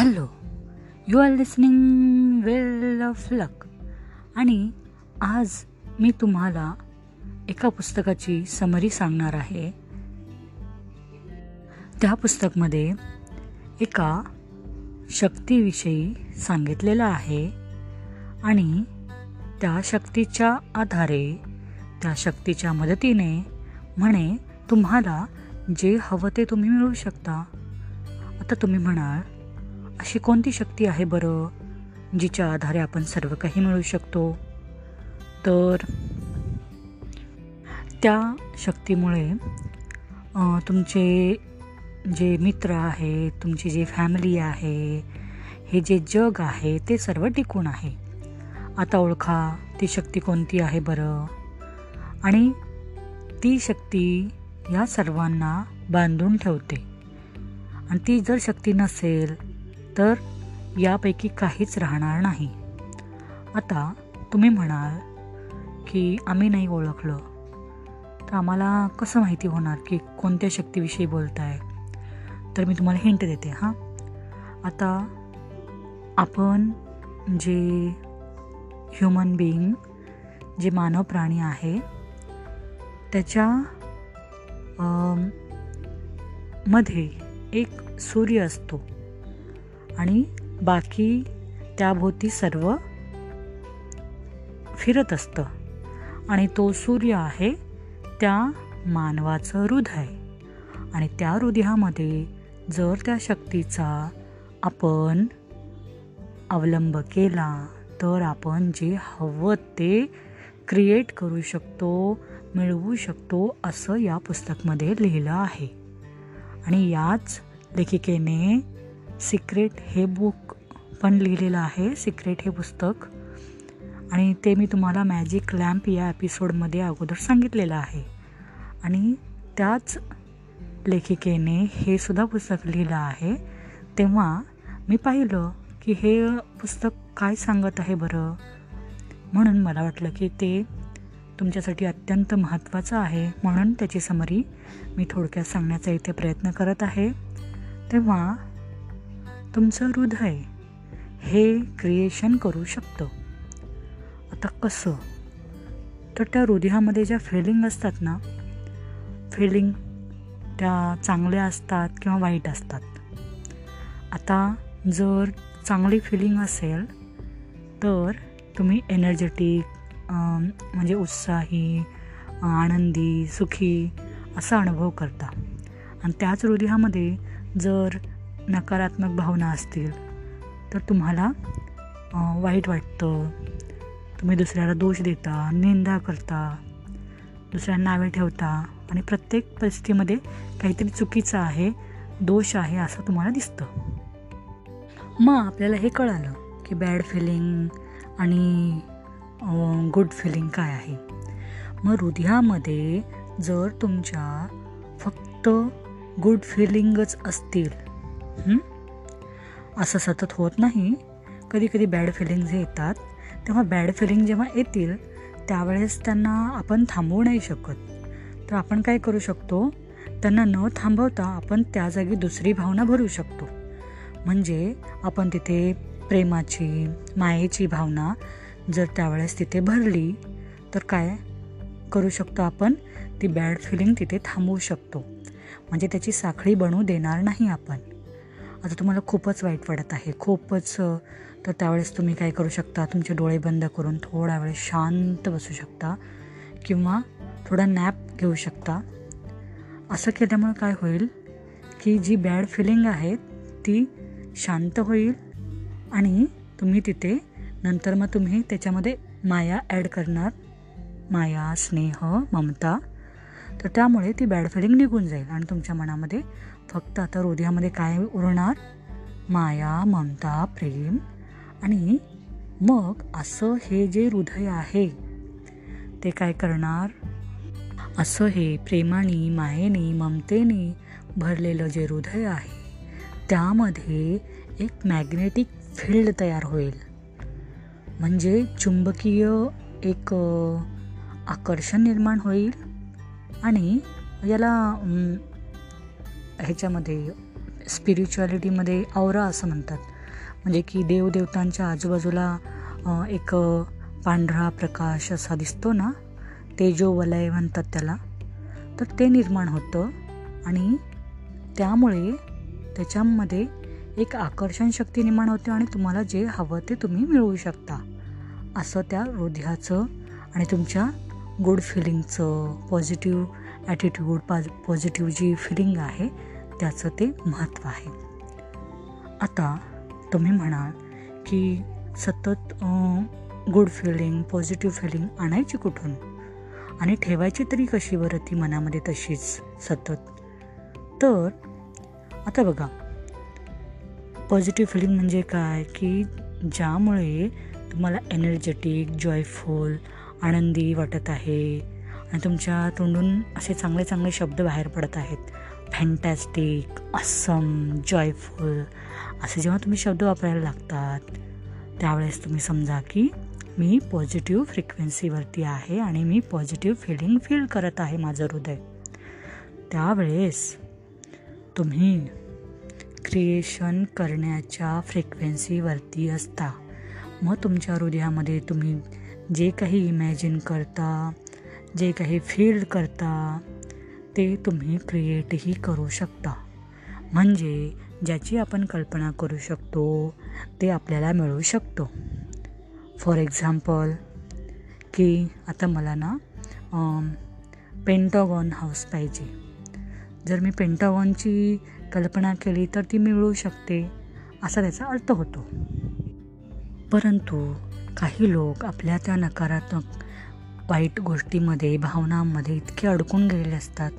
Hello you are listening well of luck. आणि आज मी तुम्हाला एका पुस्तकाची समरी सांगणार आहे. त्या पुस्तकमध्ये एका शक्तीविषयी सांगितलेलं आहे आणि त्या शक्तीच्या आधारे त्या शक्तीच्या मदतीने म्हणे तुम्हाला जे हवं ते तुम्ही मिळवू शकता. आता तुम्ही म्हणाल अशी कोणती शक्ती आहे बरं जिच्या आधारे आपण सर्व काही मिळू शकतो? तर त्या शक्तीमुळे तुमचे जे मित्र आहे तुमची जी फॅमिली आहे हे जे जग आहे ते सर्व टिकून आहे. आता ओळखा ती शक्ती कोणती आहे बरं? आणि ती शक्ती या सर्वांना बांधून ठेवते. आणि ती जर शक्ती नसेल तर यापैकी काहीच राहणार नाही. आता तुम्ही म्हणाल की आम्ही नाही ओळखलं. तर आम्हाला कसं माहिती होणार की कोणत्या शक्तीविषयी बोलताय? तर मी तुम्हाला हिंट देते हां? आता आपण जे ह्युमन बिईंग जे मानव प्राणी आहे त्याच्या मध्ये एक सूर्य असतो. आणि बाकी त्याभोवती सर्व फिरत असतं. आणि तो सूर्य आहे त्या मानवाचं हृदय. आणि त्या हृदयामध्ये जर त्या शक्तीचा आपण अवलंब केला तर आपण जे हवं ते क्रिएट करू शकतो मिळवू शकतो असं या पुस्तकमध्ये लिहिलं आहे. आणि याच लेखिकेने सिक्रेट हे बुक पण लिहिलेलं आहे सिक्रेट हे पुस्तक. आणि ते मी तुम्हाला मॅजिक लॅम्प या एपिसोडमध्ये अगोदर सांगितलेलं आहे. आणि त्याच लेखिकेने हे सुद्धा पुस्तक लिहिलं आहे. तेव्हा मी पाहिलं की हे पुस्तक काय सांगत आहे बरं? म्हणून मला वाटलं की ते तुमच्यासाठी अत्यंत महत्त्वाचं आहे. म्हणून त्याची समरी मी थोडक्यात सांगण्याचा इथे प्रयत्न करत आहे. तेव्हा तुमचं हृदय हे क्रिएशन करू शकतं. आता कसं? तर त्या हृदयामध्ये ज्या फिलिंग असतात ना फिलिंग त्या चांगल्या असतात किंवा वाईट असतात. आता जर चांगली फिलिंग असेल तर तुम्ही एनर्जेटिक म्हणजे उत्साही आनंदी सुखी असा अनुभव करता. आणि त्याच हृदयामध्ये जर नकारात्मक भावना असतील तर तुम्हाला वाईट वाटतं. तुम्ही दुसऱ्याला दोष देता निंदा करता दुसऱ्यांना नावे ठेवता आणि प्रत्येक परिस्थितीमध्ये काहीतरी चुकीचं आहे दोष आहे असं तुम्हाला दिसतं. मग आपल्याला हे कळालं की बॅड फिलिंग आणि गुड फिलिंग काय आहे. मग हृदयामध्ये जर तुमच्या फक्त गुड फिलिंगच असतील असं सतत होत नाही. कधी कधी बॅड फिलिंग्ज येतात. तेव्हा बॅड फिलिंग जेव्हा येतील त्यावेळेस त्यांना आपण थांबवू नाही शकत. तर आपण काय करू शकतो? त्यांना न थांबवता आपण त्या जागी दुसरी भावना भरू शकतो. म्हणजे आपण तिथे प्रेमाची मायेची भावना जर त्यावेळेस तिथे भरली तर काय करू शकतो आपण? ती बॅड फिलिंग तिथे थांबवू शकतो. म्हणजे त्याची साखळी बनवू देणार नाही आपण. आता तुम्हाला खूपच वाईट वाटत आहे. खूपच तर त्यावेळेस तुम्ही काय करू शकता? तुमचे डोळे बंद करून थोडा वेळ शांत बसू शकता किंवा थोडा नॅप घेऊ शकता. असं केल्यामुळे काय होईल की जी बॅड फिलिंग आहे ती शांत होईल आणि तुम्ही तिथे नंतर मग तुम्ही त्याच्यामध्ये माया ॲड करणार. माया स्नेह ममता. तर त्यामुळे ती बॅड फिलिंग निघून जाईल आणि तुमच्या मनामध्ये फक्त आता हृदयामध्ये काय उरणार? माया ममता प्रेम आणि मग असं हे जे हृदय आहे ते काय करणार? असं हे प्रेमाने मायेने ममतेने भरलेलं जे हृदय आहे त्यामध्ये एक मॅग्नेटिक फील्ड तयार होईल. म्हणजे चुंबकीय एक आकर्षण निर्माण होईल आणि याला ह्याच्यामध्ये स्पिरिच्युअलिटीमध्ये औरा असं म्हणतात. म्हणजे की देवदेवतांच्या आजूबाजूला एक पांढरा प्रकाश असा दिसतो ना तेजो वलय म्हणतात त्याला तर ते निर्माण होतं. आणि त्यामुळे त्याच्यामध्ये एक आकर्षण शक्ती निर्माण होते आणि तुम्हाला जे हवं ते तुम्ही मिळवू शकता. असं त्या हृदयाचं आणि तुमच्या गुड फिलिंगचं पॉझिटिव्ह ॲटिट्यूड पाज पॉझिटिव्ह जी फिलिंग आहे त्याचं ते महत्त्व आहे. आता तुम्ही म्हणाल की सतत गुड फिलिंग पॉझिटिव्ह फिलिंग आणायची कुठून? आणि ठेवायची तरी कशी बरं ती मनामध्ये तशीच सतत? तर आता बघा. पॉझिटिव्ह फिलिंग म्हणजे काय? की ज्यामुळे तुम्हाला एनर्जेटिक जॉयफुल आनंदी वाटत आहे. आणि तुमच्या तोंडून असे चांगले चांगले शब्द बाहेर पडत आहेत. फॅन्टॅस्टिक असम जॉयफुल असे जेव्हा तुम्ही शब्द वापरायला लागतात त्यावेळेस तुम्ही समजा की मी पॉझिटिव्ह फ्रिक्वेन्सीवरती आहे आणि मी पॉझिटिव्ह फिलिंग फील करत आहे माझं हृदय. त्यावेळेस तुम्ही क्रिएशन करण्याच्या फ्रिक्वेन्सीवरती असता. मग तुमच्या हृदयामध्ये तुम्ही जे काही इमॅजिन करता जे काही फील करता ते तुम्ही क्रिएटही करू शकता. म्हणजे ज्याची आपण कल्पना करू शकतो ते आपल्याला मिळू शकतो. फॉर एक्झाम्पल की आता मला ना पेंटागॉन हाऊस पाहिजे. जर मी पेंटागॉनची कल्पना केली तर ती मिळू शकते असा त्याचा अर्थ होतो. परंतु काही लोक आपल्या त्या नकारात्मक वाईट गोष्टीमध्ये भावनांमध्ये इतके अडकून गेलेले असतात.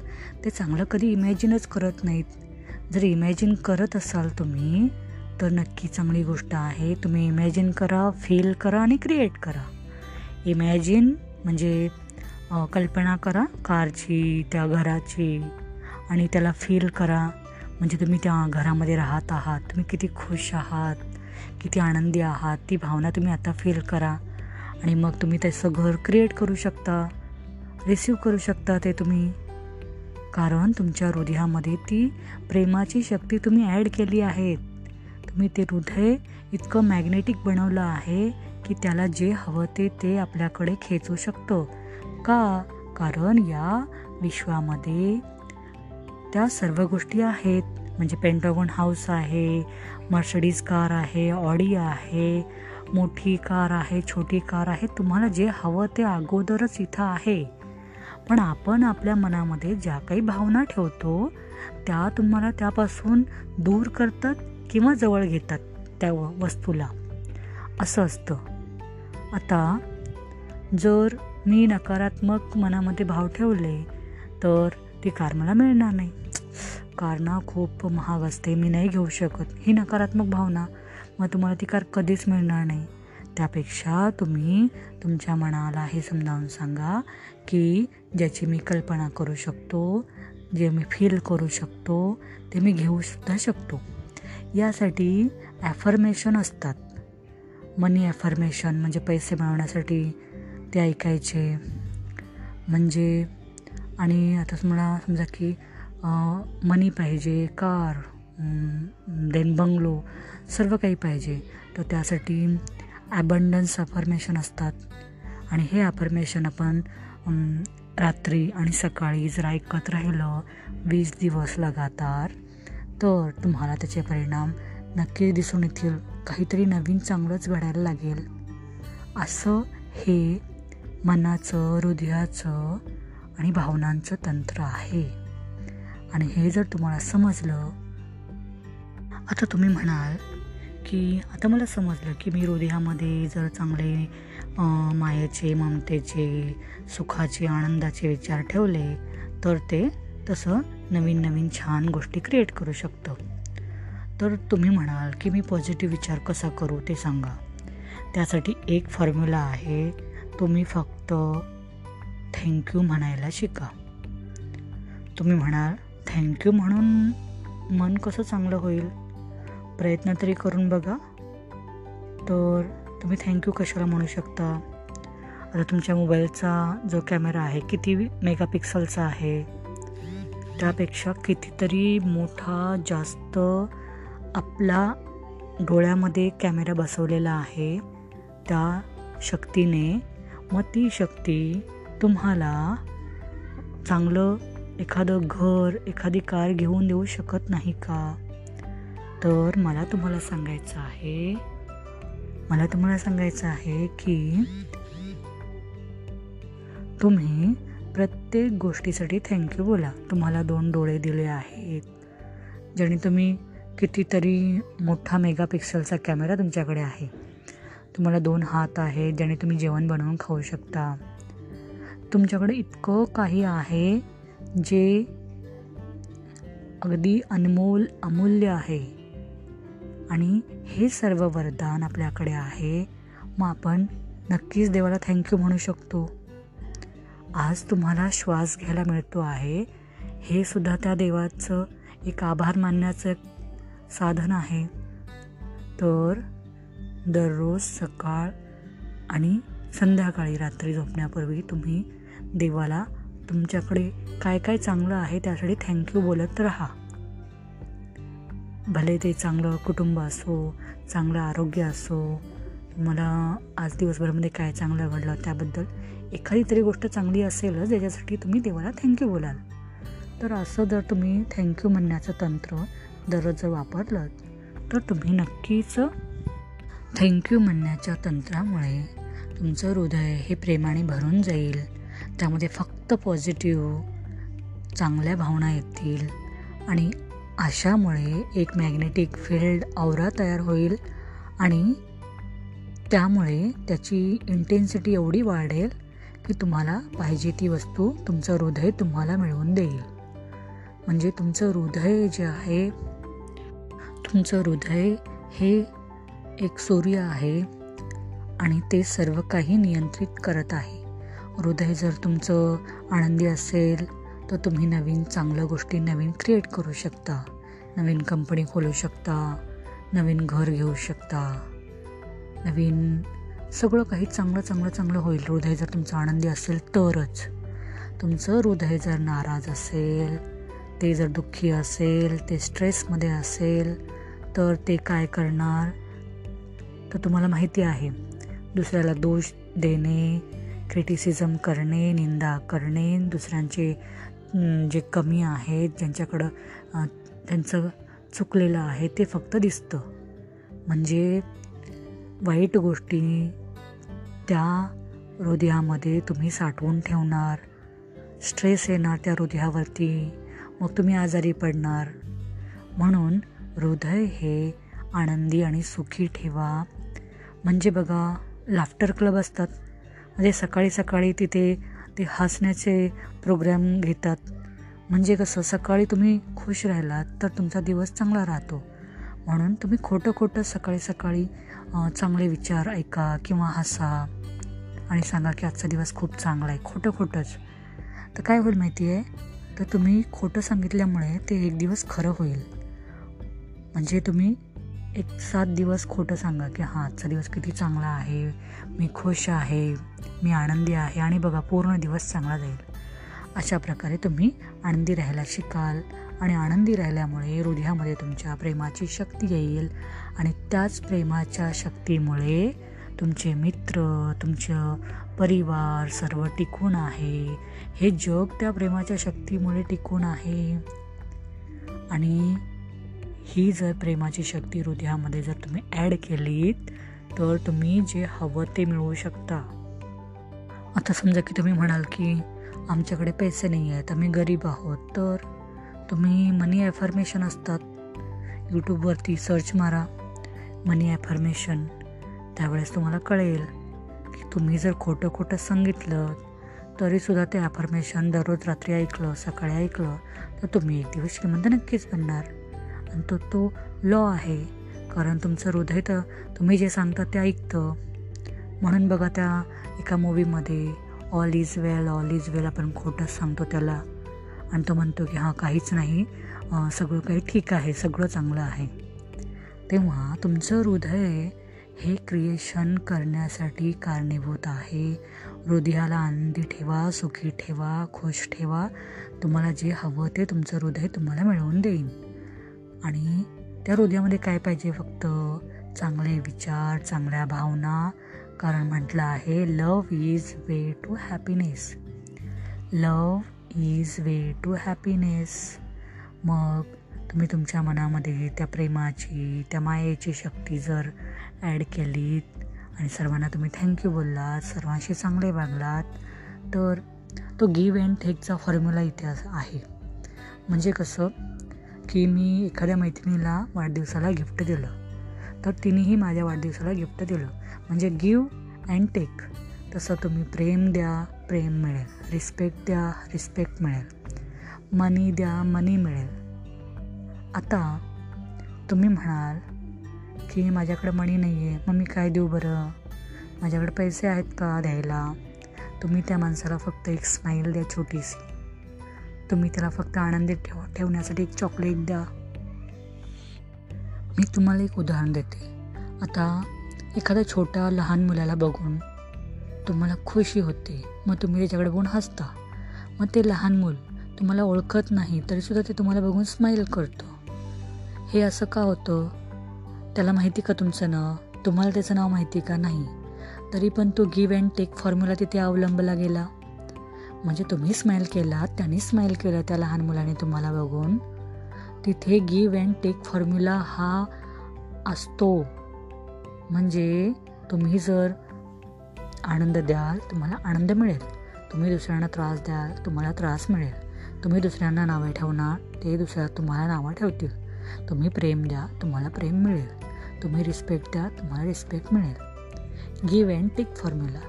ते चांगलं कधी इमॅजिनच करत नाहीत. जर इमॅजिन करत असाल तुम्ही तर नक्की चांगली गोष्ट आहे. तुम्ही इमॅजिन करा फील करा आणि क्रिएट करा. इमॅजिन म्हणजे कल्पना करा कारची त्या घराची आणि त्याला फील करा. म्हणजे तुम्ही त्या घरामध्ये राहत आहात तुम्ही किती खुश आहात किती आनंदी आहात ती भावना तुम्ही आता फील करा. आणि मग तुम्ही त्याचं घर क्रिएट करू शकता रिसीव करू शकता ते तुम्ही. कारण तुमच्या हृदयामध्ये ती प्रेमाची शक्ती तुम्ही ॲड केली आहे. तुम्ही ते हृदय इतकं मॅग्नेटिक बनवलं आहे की त्याला जे हवं ते ते आपल्याकडे खेचू शकतं. का? कारण या विश्वामध्ये त्या सर्व गोष्टी आहेत. म्हणजे पेंटागॉन हाऊस आहे मर्सडीज कार आहे ऑडी आहे मोठी कार आहे छोटी कार आहे. तुम्हाला जे हवं ते अगोदरच इथं आहे. पण आपण आपल्या मनामध्ये ज्या काही भावना ठेवतो त्या तुम्हाला त्यापासून दूर करतात किंवा जवळ घेतात त्या वस्तूला. असं असतं. आता जर मी नकारात्मक मनामध्ये भाव ठेवले तर ती कार मला मिळणार नाही. कार खूप महाग असते मी नाही घेऊ शकत. ही नकारात्मक भावना. मग तुम्हाला ती कार कधीच मिळणार नाही. त्यापेक्षा तुम्ही तुमच्या मनाला हे समजावून सांगा की ज्याची मी कल्पना करू शकतो जे मी फील करू शकतो ते मी घेऊसुद्धा शकतो. यासाठी ॲफर्मेशन असतात. मनी ॲफर्मेशन म्हणजे पैसे मिळवण्यासाठी ते ऐकायचे. म्हणजे आणि आता तुम्हाला समजा की मनी पाहिजे कार देन बंगलो सर्व काही पाहिजे. तर त्यासाठी ॲबंडन्स अफर्मेशन असतात. आणि हे अफर्मेशन आपण रात्री आणि सकाळी जर ऐकत राहिलं वीस दिवस लगातार तर तुम्हाला त्याचे परिणाम नक्की दिसून येतील. काहीतरी नवीन चांगलंच घडायला लागेल. असं हे मनाचं हृदयाचं आणि भावनांचं तंत्र आहे. आणि हे जर तुम्हाला समजलं आता तुम्ही म्हणाल की आता मला समजलं की मी हृदयामध्ये जर चांगले मायेचे ममतेचे सुखाचे आनंदाचे विचार ठेवले तर ते तसं नवीन नवीन छान गोष्टी क्रिएट करू शकतं. तर तुम्ही म्हणाल की मी पॉझिटिव्ह विचार कसा करू ते सांगा. त्यासाठी एक फॉर्म्युला आहे तुम्ही फक्त थँक्यू म्हणायला शिका. तुम्ही म्हणाल थँक्यू म्हणून मन कसं चांगलं होईल? प्रयत्न तरी करून बघा. तर तुम्ही थँक्यू कशाला म्हणू शकता? आता तुमच्या मोबाईलचा जो कॅमेरा आहे किती मेगापिक्सलचा आहे? त्यापेक्षा कितीतरी मोठा जास्त आपला डोळ्यामध्ये कॅमेरा बसवलेला आहे. त्या शक्तीने. मग ती शक्ती तुम्हाला चांगलं एखादं घर एखादी कार घेऊन देऊ शकत नाही का? तर मला तुम्हाला सांगायचं आहे मला तुम्हाला सांगायचं आहे की तुम्ही प्रत्येक गोष्टीसाठी थँक्यू बोला. तुम्हाला दोन डोळे दिले आहेत ज्याने तुम्ही कितीतरी मोठा मेगापिक्सलचा कॅमेरा तुमच्याकडे आहे. तुम्हाला दोन हात आहेत ज्याने तुम्ही जेवण बनवून खाऊ शकता. तुमच्याकडे इतकं काही आहे जे अगदी अनमोल अमूल्य आहे. आणि हे सर्व वरदान आपल्याकडे आहे. मग आपण नक्कीच देवाला थँक्यू म्हणू शकतो. आज तुम्हाला श्वास घ्यायला मिळतो आहे. हे सुद्धा त्या देवाचं एक आभार मानण्याचं साधन आहे. तर दररोज सकाळ आणि संध्याकाळी रात्री झोपण्यापूर्वी तुम्ही देवाला तुमच्याकडे काय काय चांगलं आहे त्यासाठी थँक्यू बोलत राहा. भले ते चांगलं कुटुंब असो चांगलं आरोग्य असो तुम्हाला आज दिवसभरामध्ये काय चांगलं घडलं त्याबद्दल एखादी तरी गोष्ट चांगली असेलच ज्याच्यासाठी तुम्ही देवाला थँक्यू बोलाल. तर असं जर तुम्ही थँक्यू म्हणण्याचं तंत्र दररोज जर वापरलं तर तुम्ही नक्कीच थँक्यू म्हणण्याच्या तंत्रामुळे तुमचं हृदय हे प्रेमाने भरून जाईल. त्यामध्ये फक्त पॉझिटिव्ह चांगल्या भावना येतील आणि अशामुळे एक मॅग्नेटिक फील्ड आवरा तयार होईल आणि त्यामुळे त्याची इंटेन्सिटी एवढी वाढेल की तुम्हाला पाहिजे ती वस्तू तुमचं हृदय तुम्हाला मिळवून देईल. म्हणजे तुमचं हृदय जे आहे तुमचं हृदय हे एक सूर्य आहे आणि ते सर्व काही नियंत्रित करत आहे. हृदय जर तुमचं आनंदी असेल तर तुम्ही नवीन चांगल्या गोष्टी नवीन क्रिएट करू शकता. नवीन कंपनी खोलू शकता. नवीन घर घेऊ शकता. नवीन सगळं काही चांगलं चांगलं चांगलं होईल. हृदय जर तुमचं आनंदी असेल तरच. तुमचं हृदय जर नाराज असेल ते जर दुःखी असेल ते स्ट्रेसमध्ये असेल तर ते काय करणार? तर तुम्हाला माहिती आहे. दुसऱ्याला दोष देणे क्रिटिसिझम करणे निंदा करणे दुसऱ्यांचे जे कमी आहेत ज्यांच्याकडं त्यांचं चुकलेलं आहे ते फक्त दिसतं. म्हणजे वाईट गोष्टी त्या हृदयामध्ये तुम्ही साठवून ठेवणार. स्ट्रेस येणार त्या हृदयावरती मग तुम्ही आजारी पडणार. म्हणून हृदय हे आनंदी आणि सुखी ठेवा. म्हणजे बघा लाफ्टर क्लब असतात. म्हणजे सकाळी सकाळी तिथे ते हसण्याचे प्रोग्रॅम घेतात. म्हणजे कसं सकाळी तुम्ही खुश राहिलात तर तुमचा दिवस चांगला राहतो. म्हणून तुम्ही खोटं खोटं सकाळी सकाळी चांगले विचार ऐका किंवा हसा आणि सांगा की आजचा दिवस खूप चांगला आहे खोटं खोटंच. तर काय होईल माहिती आहे तर तुम्ही खोटं सांगितल्यामुळे ते एक दिवस खरं होईल. म्हणजे तुम्ही एक सात दिवस खोटं सांगा की हां आजचा दिवस किती चांगला आहे मी खुश आहे. मी आनंदी आहे आणि बघा पूर्ण दिवस चांगला जाईल. अशा प्रकारे तुम्ही आनंदी राहायला शिकाल आणि आनंदी राहिल्यामुळे हृदयामध्ये तुमच्या प्रेमाची शक्ती येईल आणि त्याच प्रेमाच्या शक्तीमुळे तुमचे मित्र तुमचं परिवार सर्व टिकून आहे. हे जग त्या प्रेमाच्या शक्तीमुळे टिकून आहे. आणि ही जर प्रेमाची शक्ती हृदयामध्ये जर तुम्ही ॲड केलीत तर तुम्ही जे हवं ते मिळवू शकता. आता समजा की तुम्ही म्हणाल की आमच्याकडे पैसे नाही आहेत आम्ही गरीब आहोत तर तुम्ही मनी ॲफर्मेशन असतात. यूट्यूबवरती सर्च मारा मनी ॲफर्मेशन त्यावेळेस तुम्हाला कळेल की तुम्ही जर खोटं खोटं सांगितलं तरीसुद्धा ते ॲफर्मेशन दररोज रात्री ऐकलं सकाळी ऐकलं तर तुम्ही एक दिवस श्रीमंत नक्कीच बनणार. आणि तो तो लॉ आहे. कारण तुमचं हृदय तर तुम्ही जे सांगता ते ऐकतं. म्हणून बघा त्या एका मूवीमध्ये all is well all is well आपण खोटंच सांगतो त्याला. आणि तो म्हणतो की हां काहीच नाही. सगळं काही ठीक आहे सगळं चांगलं आहे. तेव्हा तुमचं हृदय हे क्रिएशन करण्यासाठी कारणीभूत आहे. हृदयाला आनंदी ठेवा सुखी ठेवा खुश ठेवा. तुम्हाला जे हवं ते तुमचं हृदय तुम्हाला मिळवून देईन. आणि त्या हृदयामध्ये काय पाहिजे फक्त? चांगले विचार चांगल्या भावना कारण म्हटलं आहे love is way to happiness love is way to happiness मग तुम्ही तुमच्या मनामध्ये त्या प्रेमाची त्या मायेची शक्ती जर ॲड केलीत आणि सर्वांना तुम्ही थँक्यू बोललात सर्वांशी चांगले वागलात तर तो गिव्ह अँड टेकचा फॉर्म्युला इथे आहे. म्हणजे कसं? की मी एखाद्या मैत्रिणीला वाढदिवसाला गिफ्ट दिलं. तर तिनेही माझ्या वाढदिवसाला गिफ्ट दिलं. म्हणजे गिव्ह अँड टेक. तसं तुम्ही प्रेम द्या प्रेम मिळेल. रिस्पेक्ट द्या रिस्पेक्ट मिळेल. मनी द्या मनी मिळेल. आता तुम्ही म्हणाल की माझ्याकडे मणी नाही आहे मग मी काय देऊ बरं? माझ्याकडे पैसे आहेत का द्यायला? तुम्ही त्या माणसाला फक्त एक स्माईल द्या छोटीशी. तुम्ही त्याला फक्त आनंदी ठेव ठेवण्यासाठी एक चॉकलेट द्या. मी तुम्हाला एक उदाहरण देते. आता एखाद्या छोट्या लहान मुलाला बघून तुम्हाला खुशी होते. मग तुम्ही त्याच्याकडे बघून हसता. मग ते लहान मूल तुम्हाला ओळखत नाही तरीसुद्धा ते तुम्हाला बघून स्माईल करतो. हे असं का होतं? त्याला माहिती का तुमचं नाव? तुम्हाला त्याचं नाव माहिती का नाही? तरी पण तो गिव्ह अँड टेक फॉर्म्युला तिथे अवलंबला गेला. म्हणजे तुम्ही स्माईल केला त्याने स्माईल केलं त्या लहान मुलाने तुम्हाला बघून. तिथे गिव्ह अँड टेक फॉर्म्युला हा असतो. म्हणजे तुम्ही जर आनंद द्याल तुम्हाला आनंद मिळेल. तुम्ही दुसऱ्यांना त्रास द्याल तुम्हाला त्रास मिळेल. तुम्ही दुसऱ्यांना नावे ठेवणार ते दुसऱ्या तुम्हाला नावं ठेवतील. तुम्ही प्रेम द्या तुम्हाला प्रेम मिळेल. तुम्ही रिस्पेक्ट द्या तुम्हाला रिस्पेक्ट मिळेल. गिव अँड टेक फॉर्म्युला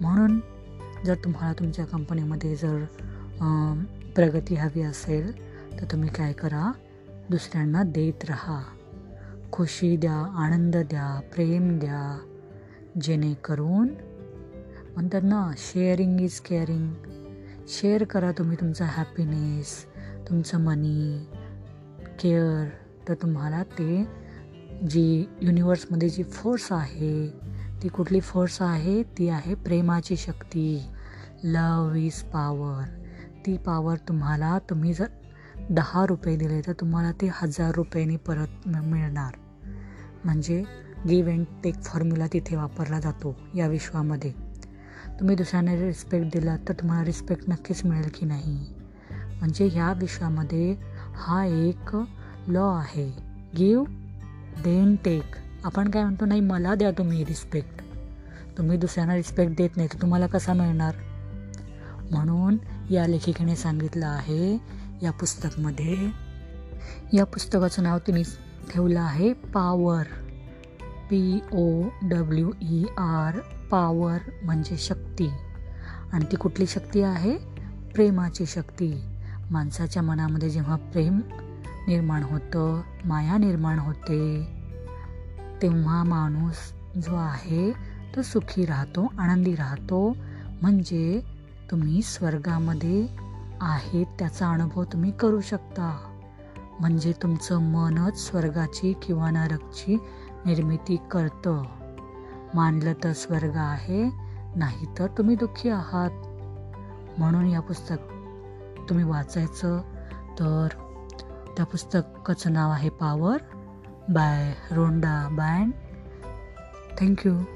म्हणून जर तुम्हाला तुमच्या कंपनीमध्ये जर प्रगती हवी असेल तर तुम्ही काय करा? दुसऱ्यांना देत राहा. खुशी द्या आनंद द्या प्रेम द्या. जेणेकरून म्हणतात ना शेअरिंग इज केअरिंग शेअर करा तुम्ही तुमचा हॅपीनेस तुमचं मनी केअर तर तुम्हाला ते जी युनिवर्समध्ये जी फोर्स आहे ती कुठली फोर्स आहे? ती आहे प्रेमाची शक्ती. लव इज पावर ती पावर तुम्हाला तुम्ही जर दहा रुपये दिले तर तुम्हाला ते हजार रुपयांनी परत मिळणार. म्हणजे गिव्ह अँड टेक फॉर्म्युला तिथे वापरला जातो या विश्वामध्ये. तुम्ही दुसऱ्यांना रिस्पेक्ट दिलात तर तुम्हाला रिस्पेक्ट नक्कीच मिळेल की नाही. म्हणजे ह्या विश्वामध्ये हा एक लॉ आहे. गिव देन टेक आपण काय म्हणतो नाही मला द्या तुम्ही रिस्पेक्ट तुम्ही दुसऱ्यांना रिस्पेक्ट देत नाही तर तुम्हाला कसा मिळणार? म्हणून या लेखिकेने सांगितलं आहे या पुस्तकमध्ये. या पुस्तकाचं नाव तिने ठेवलं आहे. Power P O W E R power म्हणजे शक्ती. आणि ती कुठली शक्ती आहे? प्रेमाची शक्ती. माणसाच्या मनामध्ये जेव्हा प्रेम निर्माण होतं माया निर्माण होते तेव्हा माणूस जो आहे तो सुखी राहतो आनंदी राहतो. म्हणजे तुम्ही स्वर्गामध्ये आहेत त्याचा अनुभव तुम्ही करू शकता. म्हणजे तुमचं मनच स्वर्गाची किंवा नरकची निर्मिती करतं. मानलं तर स्वर्ग आहे नाही तर तुम्ही दुःखी आहात. म्हणून या पुस्तक तुम्ही वाचायचं. तर त्या पुस्तकाचं नाव आहे पावर बाय रोंडा बँड थँक्यू.